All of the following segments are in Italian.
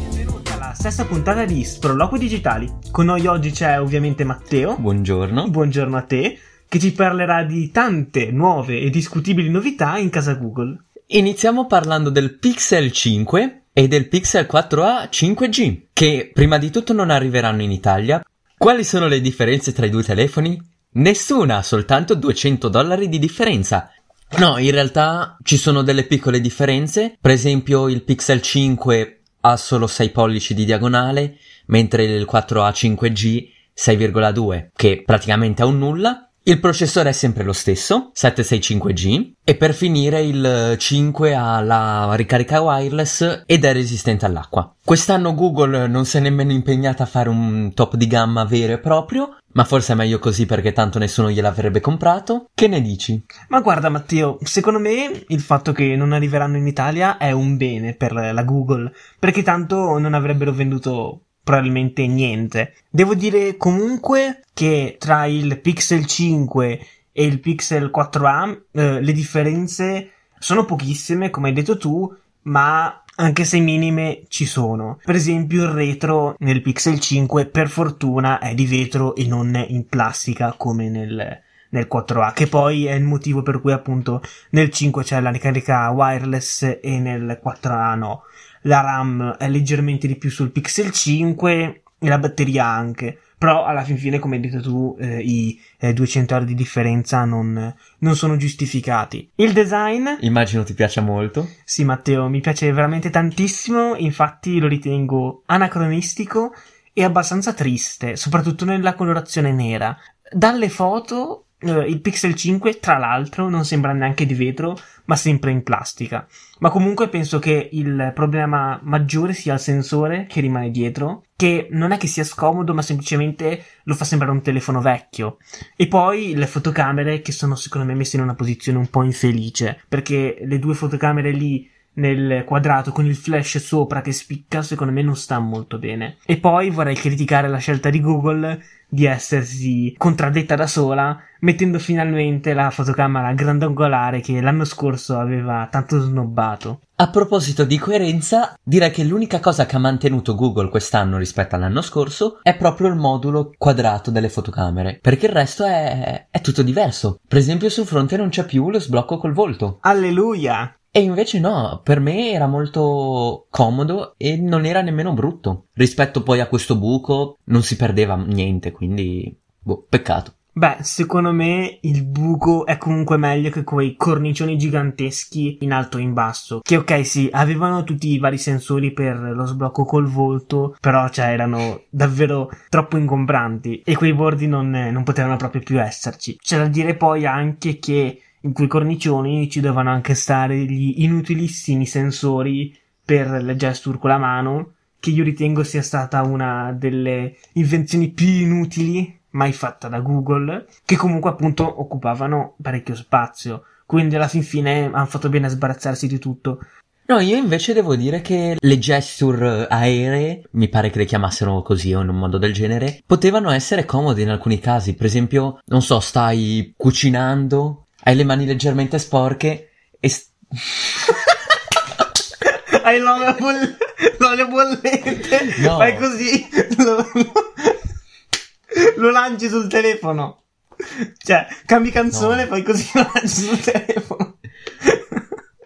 Benvenuti alla sesta puntata di Sproloqui Digitali. Con noi oggi c'è ovviamente Matteo. Buongiorno. Buongiorno a te, che ci parlerà di tante nuove e discutibili novità in casa Google. Iniziamo parlando del Pixel 5 e del Pixel 4a 5G, che prima di tutto non arriveranno in Italia. Quali sono le differenze tra i due telefoni? Nessuna, soltanto 200 dollari di differenza. No, in realtà ci sono delle piccole differenze. Per esempio, il Pixel 5 ha solo 6 pollici di diagonale, mentre il 4A 5G 6,2, che praticamente è un nulla. Il processore è sempre lo stesso, 765G, e per finire il 5 ha la ricarica wireless ed è resistente all'acqua. Quest'anno Google non si è nemmeno impegnata a fare un top di gamma vero e proprio, ma forse è meglio così perché tanto nessuno gliel'avrebbe comprato. Che ne dici? Ma guarda Matteo, secondo me il fatto che non arriveranno in Italia è un bene per la Google, perché tanto non avrebbero venduto probabilmente niente. Devo dire comunque che tra il Pixel 5 e il Pixel 4a eh, le differenze sono pochissime, come hai detto tu, ma anche se minime ci sono. Per esempio il retro nel Pixel 5 per fortuna è di vetro e non in plastica come nel, nel 4A, che poi è il motivo per cui appunto nel 5 c'è la ricarica wireless e nel 4A no. La RAM è leggermente di più sul Pixel 5 e la batteria anche. Però alla fin fine, come hai detto tu, eh, i eh, 200 euro di differenza non, non sono giustificati. Il design. Immagino ti piaccia molto. Sì, Matteo, mi piace veramente tantissimo. Infatti, lo ritengo anacronistico e abbastanza triste, soprattutto nella colorazione nera. Dalle foto il Pixel 5, tra l'altro, non sembra neanche di vetro, ma sempre in plastica. Ma comunque penso che il problema maggiore sia il sensore che rimane dietro, che non è che sia scomodo, ma semplicemente lo fa sembrare un telefono vecchio. E poi le fotocamere che sono secondo me messe in una posizione un po' infelice, perché le due fotocamere lì nel quadrato con il flash sopra che spicca, secondo me non sta molto bene. E poi vorrei criticare la scelta di Google di essersi contraddetta da sola, mettendo finalmente la fotocamera grandangolare che l'anno scorso aveva tanto snobbato. A proposito di coerenza, direi che l'unica cosa che ha mantenuto Google quest'anno rispetto all'anno scorso è proprio il modulo quadrato delle fotocamere, perché il resto è, è tutto diverso. Per esempio sul fronte non c'è più lo sblocco col volto. Alleluia! E invece no, per me era molto comodo e non era nemmeno brutto. Rispetto poi a questo buco non si perdeva niente, quindi boh, peccato. Beh, secondo me il buco è comunque meglio che quei cornicioni giganteschi in alto e in basso. Che ok, sì, avevano tutti i vari sensori per lo sblocco col volto, però cioè erano davvero troppo ingombranti e quei bordi non, non potevano proprio più esserci. C'è da dire poi anche che in quei cornicioni ci dovevano anche stare gli inutilissimi sensori per le gesture con la mano, che io ritengo sia stata una delle invenzioni più inutili mai fatta da Google, che comunque appunto occupavano parecchio spazio. Quindi alla fin fine hanno fatto bene a sbarazzarsi di tutto. No, io invece devo dire che le gesture aeree, mi pare che le chiamassero così o in un modo del genere, potevano essere comode in alcuni casi. Per esempio, non so, stai cucinando hai le mani leggermente sporche e... St- Hai l'olio, boll- l'olio bollente, No. fai così, lo, lo lanci sul telefono. Cioè, cambi canzone, No. fai così, lo lanci sul telefono.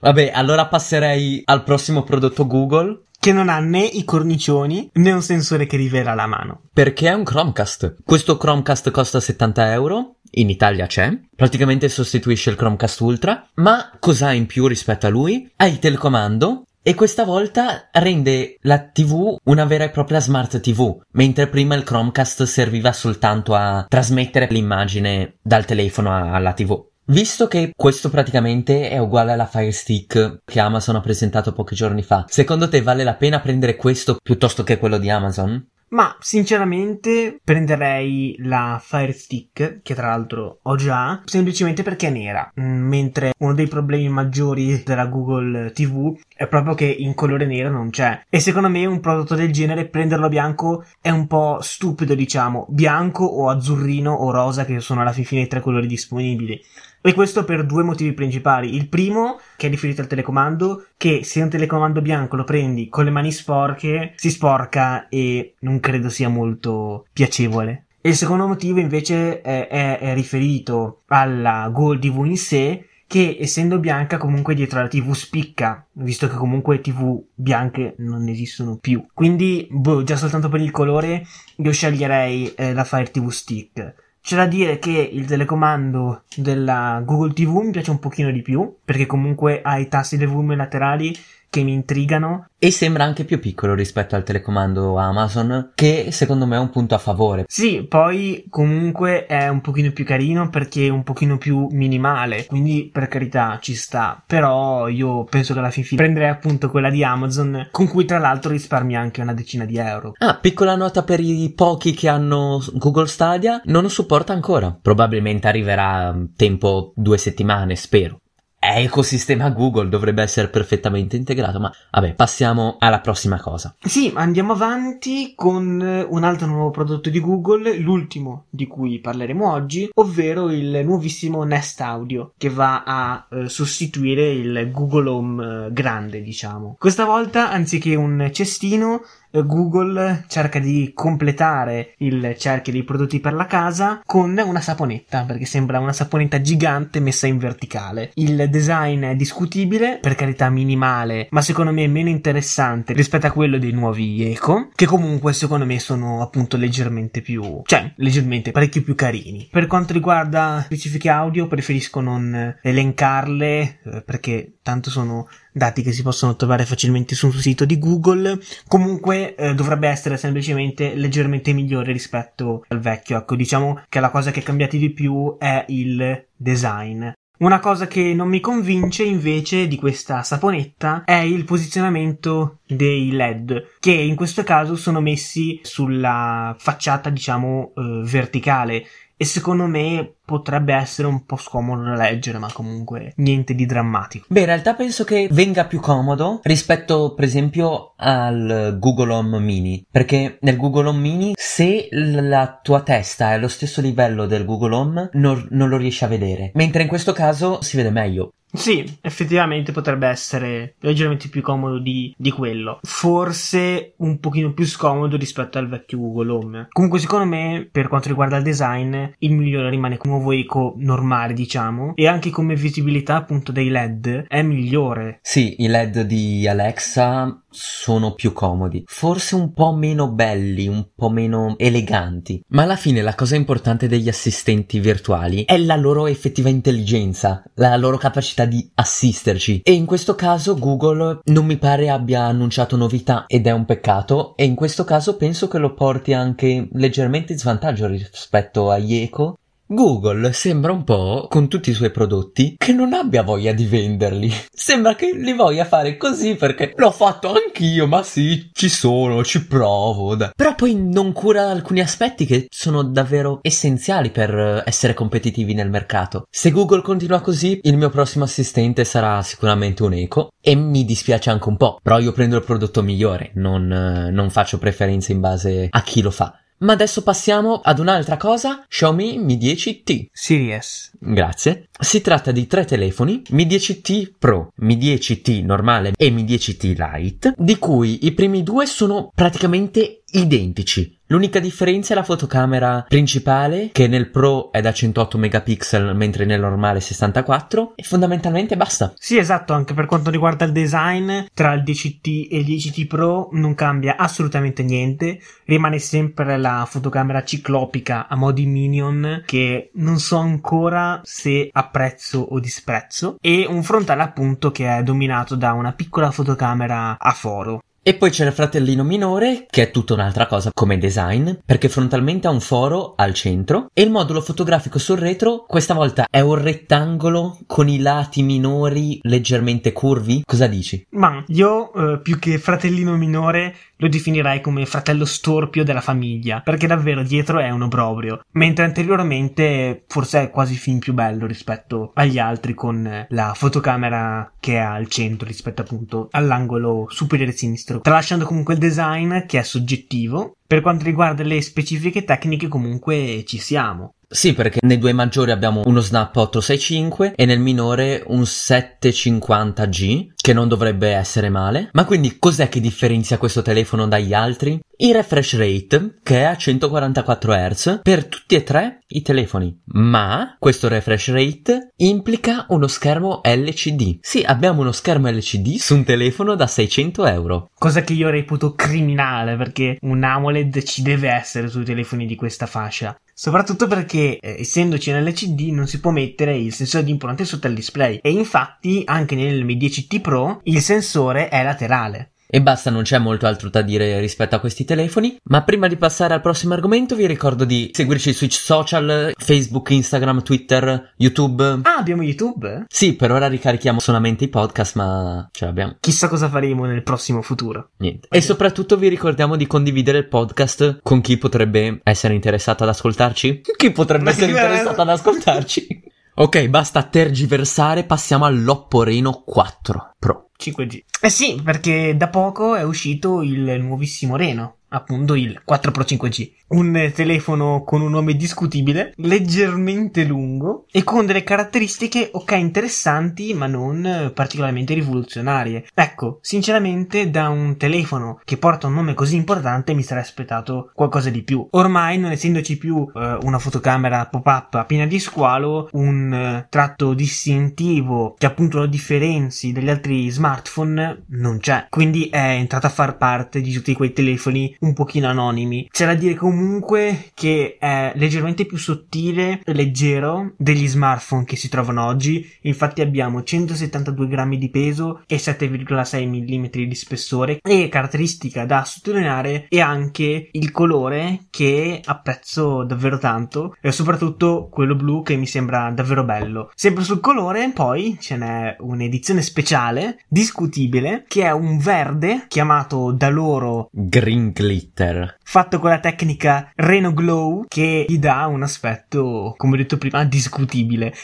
Vabbè, allora passerei al prossimo prodotto Google. che non ha né i cornicioni né un sensore che rivela la mano. Perché è un Chromecast. Questo Chromecast costa 70 euro. In Italia c'è. Praticamente sostituisce il Chromecast Ultra. Ma cos'ha in più rispetto a lui? Ha il telecomando. E questa volta rende la TV una vera e propria smart TV, mentre prima il Chromecast serviva soltanto a trasmettere l'immagine dal telefono alla TV. Visto che questo praticamente è uguale alla Fire Stick che Amazon ha presentato pochi giorni fa, secondo te vale la pena prendere questo piuttosto che quello di Amazon? Ma sinceramente prenderei la Fire Stick, che tra l'altro ho già, semplicemente perché è nera. Mm, mentre uno dei problemi maggiori della Google TV è proprio che in colore nero non c'è. E secondo me un prodotto del genere prenderlo bianco è un po' stupido, diciamo. Bianco o azzurrino o rosa, che sono alla fine i tre colori disponibili. E questo per due motivi principali. Il primo, che è riferito al telecomando, che se un telecomando bianco lo prendi con le mani sporche, si sporca e non credo sia molto piacevole. E il secondo motivo invece è, è, è riferito alla Gold TV in sé, che essendo bianca comunque dietro alla TV spicca, visto che comunque TV bianche non esistono più. Quindi, boh, già soltanto per il colore io sceglierei eh, la Fire TV Stick. C'è da dire che il telecomando della Google TV mi piace un pochino di più, perché comunque ha i tasti del volume laterali che mi intrigano. E sembra anche più piccolo rispetto al telecomando Amazon, che secondo me è un punto a favore. Sì, poi comunque è un pochino più carino perché è un pochino più minimale, quindi per carità ci sta. Però io penso che alla fin fine prenderei appunto quella di Amazon, con cui tra l'altro risparmi anche una decina di euro. Ah, piccola nota per i pochi che hanno Google Stadia, non lo supporta ancora. Probabilmente arriverà tempo due settimane, spero è ecosistema Google, dovrebbe essere perfettamente integrato, ma vabbè, passiamo alla prossima cosa. Sì, andiamo avanti con un altro nuovo prodotto di Google, l'ultimo di cui parleremo oggi, ovvero il nuovissimo Nest Audio, che va a eh, sostituire il Google Home eh, grande, diciamo. Questa volta, anziché un cestino, Google cerca di completare il cerchio dei prodotti per la casa con una saponetta, perché sembra una saponetta gigante messa in verticale. Il design è discutibile, per carità minimale, ma secondo me meno interessante rispetto a quello dei nuovi Eco, che comunque secondo me sono appunto leggermente più, cioè leggermente parecchio più carini. Per quanto riguarda specifiche audio, preferisco non elencarle eh, perché tanto sono dati che si possono trovare facilmente sul sito di Google. Comunque eh, dovrebbe essere semplicemente leggermente migliore rispetto al vecchio. Ecco, diciamo che la cosa che è cambiata di più è il design. Una cosa che non mi convince invece di questa saponetta è il posizionamento dei LED, che in questo caso sono messi sulla facciata, diciamo, eh, verticale e secondo me potrebbe essere un po' scomodo da leggere, ma comunque niente di drammatico. Beh, in realtà penso che venga più comodo rispetto, per esempio, al Google Home Mini, perché nel Google Home Mini, se la tua testa è allo stesso livello del Google Home, non, non lo riesci a vedere, mentre in questo caso si vede meglio. Sì, effettivamente potrebbe essere leggermente più comodo di, di, quello. Forse un pochino più scomodo rispetto al vecchio Google Home. Comunque, secondo me, per quanto riguarda il design, il migliore rimane come nuovo eco normale, diciamo. E anche come visibilità, appunto, dei LED è migliore. Sì, i LED di Alexa sono più comodi, forse un po' meno belli, un po' meno eleganti, ma alla fine la cosa importante degli assistenti virtuali è la loro effettiva intelligenza, la loro capacità di assisterci. E in questo caso Google non mi pare abbia annunciato novità ed è un peccato e in questo caso penso che lo porti anche leggermente in svantaggio rispetto agli Eco Google sembra un po', con tutti i suoi prodotti, che non abbia voglia di venderli. Sembra che li voglia fare così perché l'ho fatto anch'io, ma sì, ci sono, ci provo. Da. Però poi non cura alcuni aspetti che sono davvero essenziali per essere competitivi nel mercato. Se Google continua così, il mio prossimo assistente sarà sicuramente un eco e mi dispiace anche un po', però io prendo il prodotto migliore, non, non faccio preferenze in base a chi lo fa. Ma adesso passiamo ad un'altra cosa, Xiaomi Mi 10T. Series. Grazie. Si tratta di tre telefoni, Mi 10T Pro, Mi 10T normale e Mi 10T Lite, di cui i primi due sono praticamente identici. L'unica differenza è la fotocamera principale, che nel Pro è da 108 megapixel, mentre nel normale 64, e fondamentalmente basta. Sì, esatto, anche per quanto riguarda il design, tra il 10T e il 10T Pro non cambia assolutamente niente, rimane sempre la fotocamera ciclopica a modi minion, che non so ancora se apprezzo o disprezzo, e un frontale appunto che è dominato da una piccola fotocamera a foro. E poi c'è il fratellino minore, che è tutta un'altra cosa come design, perché frontalmente ha un foro al centro e il modulo fotografico sul retro questa volta è un rettangolo con i lati minori leggermente curvi. Cosa dici? Ma io, eh, più che fratellino minore, lo definirei come fratello storpio della famiglia, perché davvero dietro è un obbrobrio, mentre anteriormente forse è quasi fin più bello rispetto agli altri con la fotocamera che è al centro rispetto appunto all'angolo superiore sinistro, tralasciando comunque il design che è soggettivo. Per quanto riguarda le specifiche tecniche comunque ci siamo. Sì, perché nei due maggiori abbiamo uno Snap 865 e nel minore un 750G, che non dovrebbe essere male. Ma quindi cos'è che differenzia questo telefono dagli altri? Il refresh rate, che è a 144 Hz, per tutti e tre i telefoni. Ma questo refresh rate implica uno schermo LCD. Sì, abbiamo uno schermo LCD su un telefono da 600 euro. Cosa che io reputo criminale, perché un AMOLED ci deve essere sui telefoni di questa fascia. Soprattutto perché, eh, essendoci un LCD, non si può mettere il sensore di impronte sotto il display. E infatti, anche nel Mi 10T Pro, il sensore è laterale. E basta, non c'è molto altro da dire rispetto a questi telefoni. Ma prima di passare al prossimo argomento, vi ricordo di seguirci sui social, Facebook, Instagram, Twitter, YouTube. Ah, abbiamo YouTube? Sì, per ora ricarichiamo solamente i podcast, ma ce l'abbiamo. Chissà cosa faremo nel prossimo futuro. Niente. E soprattutto vi ricordiamo di condividere il podcast con chi potrebbe essere interessato ad ascoltarci. Chi potrebbe essere interessato ad ascoltarci? Ok, basta tergiversare, passiamo all'Oppo Reno 4 Pro. 5G. Eh sì, perché da poco è uscito il nuovissimo Reno, appunto il 4 Pro 5G. Un telefono con un nome discutibile, leggermente lungo e con delle caratteristiche ok interessanti ma non particolarmente rivoluzionarie. Ecco, sinceramente da un telefono che porta un nome così importante mi sarei aspettato qualcosa di più. Ormai non essendoci più eh, una fotocamera pop-up piena di squalo, un eh, tratto distintivo che appunto lo differenzi dagli altri smartphone non c'è. Quindi è entrato a far parte di tutti quei telefoni un pochino anonimi. C'è da dire comunque che è leggermente più sottile e leggero degli smartphone che si trovano oggi. Infatti abbiamo 172 grammi di peso e 7,6 mm di spessore. E caratteristica da sottolineare è anche il colore che apprezzo davvero tanto e soprattutto quello blu che mi sembra davvero bello. Sempre sul colore poi ce n'è un'edizione speciale discutibile che è un verde chiamato da loro Green Glitter fatto con la tecnica Reno Glow che gli dà un aspetto, come ho detto prima, discutibile.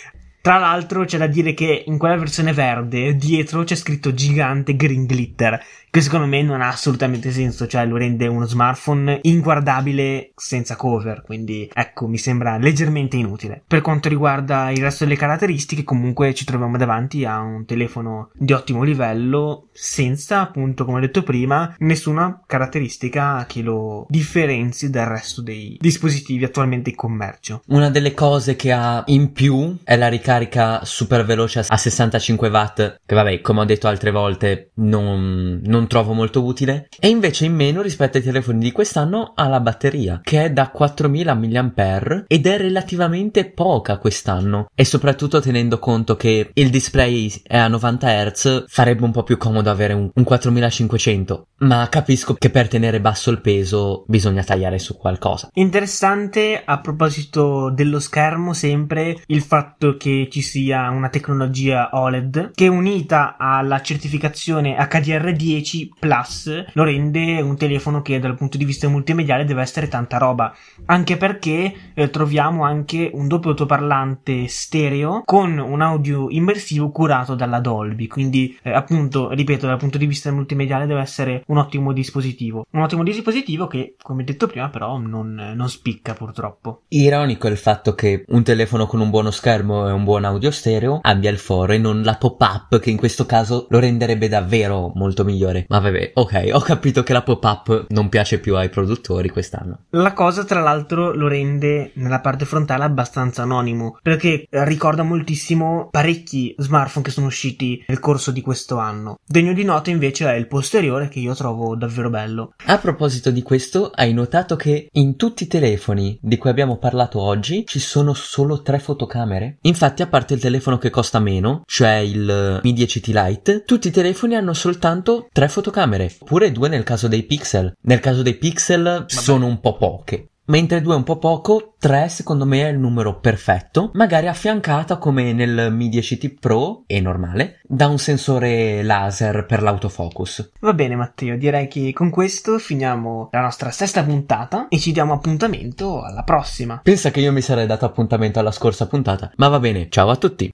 Tra l'altro c'è da dire che in quella versione verde dietro c'è scritto gigante Green Glitter, che secondo me non ha assolutamente senso, cioè lo rende uno smartphone inguardabile senza cover, quindi ecco, mi sembra leggermente inutile. Per quanto riguarda il resto delle caratteristiche, comunque ci troviamo davanti a un telefono di ottimo livello, senza appunto, come ho detto prima, nessuna caratteristica che lo differenzi dal resto dei dispositivi attualmente in commercio. Una delle cose che ha in più è la ricarica super veloce a 65 watt, che vabbè, come ho detto altre volte, non, non non trovo molto utile. E invece in meno rispetto ai telefoni di quest'anno ha la batteria, che è da 4000 mAh ed è relativamente poca quest'anno. E soprattutto tenendo conto che il display è a 90 Hz, farebbe un po' più comodo avere un, un 4500. Ma capisco che per tenere basso il peso bisogna tagliare su qualcosa. Interessante a proposito dello schermo sempre il fatto che ci sia una tecnologia OLED che unita alla certificazione HDR10 10 Plus lo rende un telefono che dal punto di vista multimediale deve essere tanta roba, anche perché eh, troviamo anche un doppio altoparlante stereo con un audio immersivo curato dalla Dolby, quindi eh, appunto, ripeto, dal punto di vista multimediale deve essere un ottimo dispositivo. Un ottimo dispositivo che, come detto prima, però non, non spicca purtroppo. Ironico il fatto che un telefono con un buono schermo e un buon audio stereo abbia il foro e non la pop-up che in questo caso lo renderebbe davvero molto migliore. Ma vabbè, ok, ho capito che la pop-up non piace più ai produttori quest'anno. La cosa, tra l'altro, lo rende nella parte frontale abbastanza anonimo, perché ricorda moltissimo parecchi smartphone che sono usciti nel corso di questo anno. Degno di nota invece è il posteriore che io trovo davvero bello. A proposito di questo, hai notato che in tutti i telefoni di cui abbiamo parlato oggi ci sono solo tre fotocamere? Infatti, a parte il telefono che costa meno, cioè il Mi 10T Lite, tutti i telefoni hanno soltanto tre fotocamere, oppure due nel caso dei pixel. Nel caso dei pixel Vabbè. sono un po' poche. mentre 2 è un po' poco, 3 secondo me è il numero perfetto, magari affiancata come nel Mi 10T Pro e normale da un sensore laser per l'autofocus. Va bene Matteo, direi che con questo finiamo la nostra sesta puntata e ci diamo appuntamento alla prossima. Pensa che io mi sarei dato appuntamento alla scorsa puntata, ma va bene, ciao a tutti.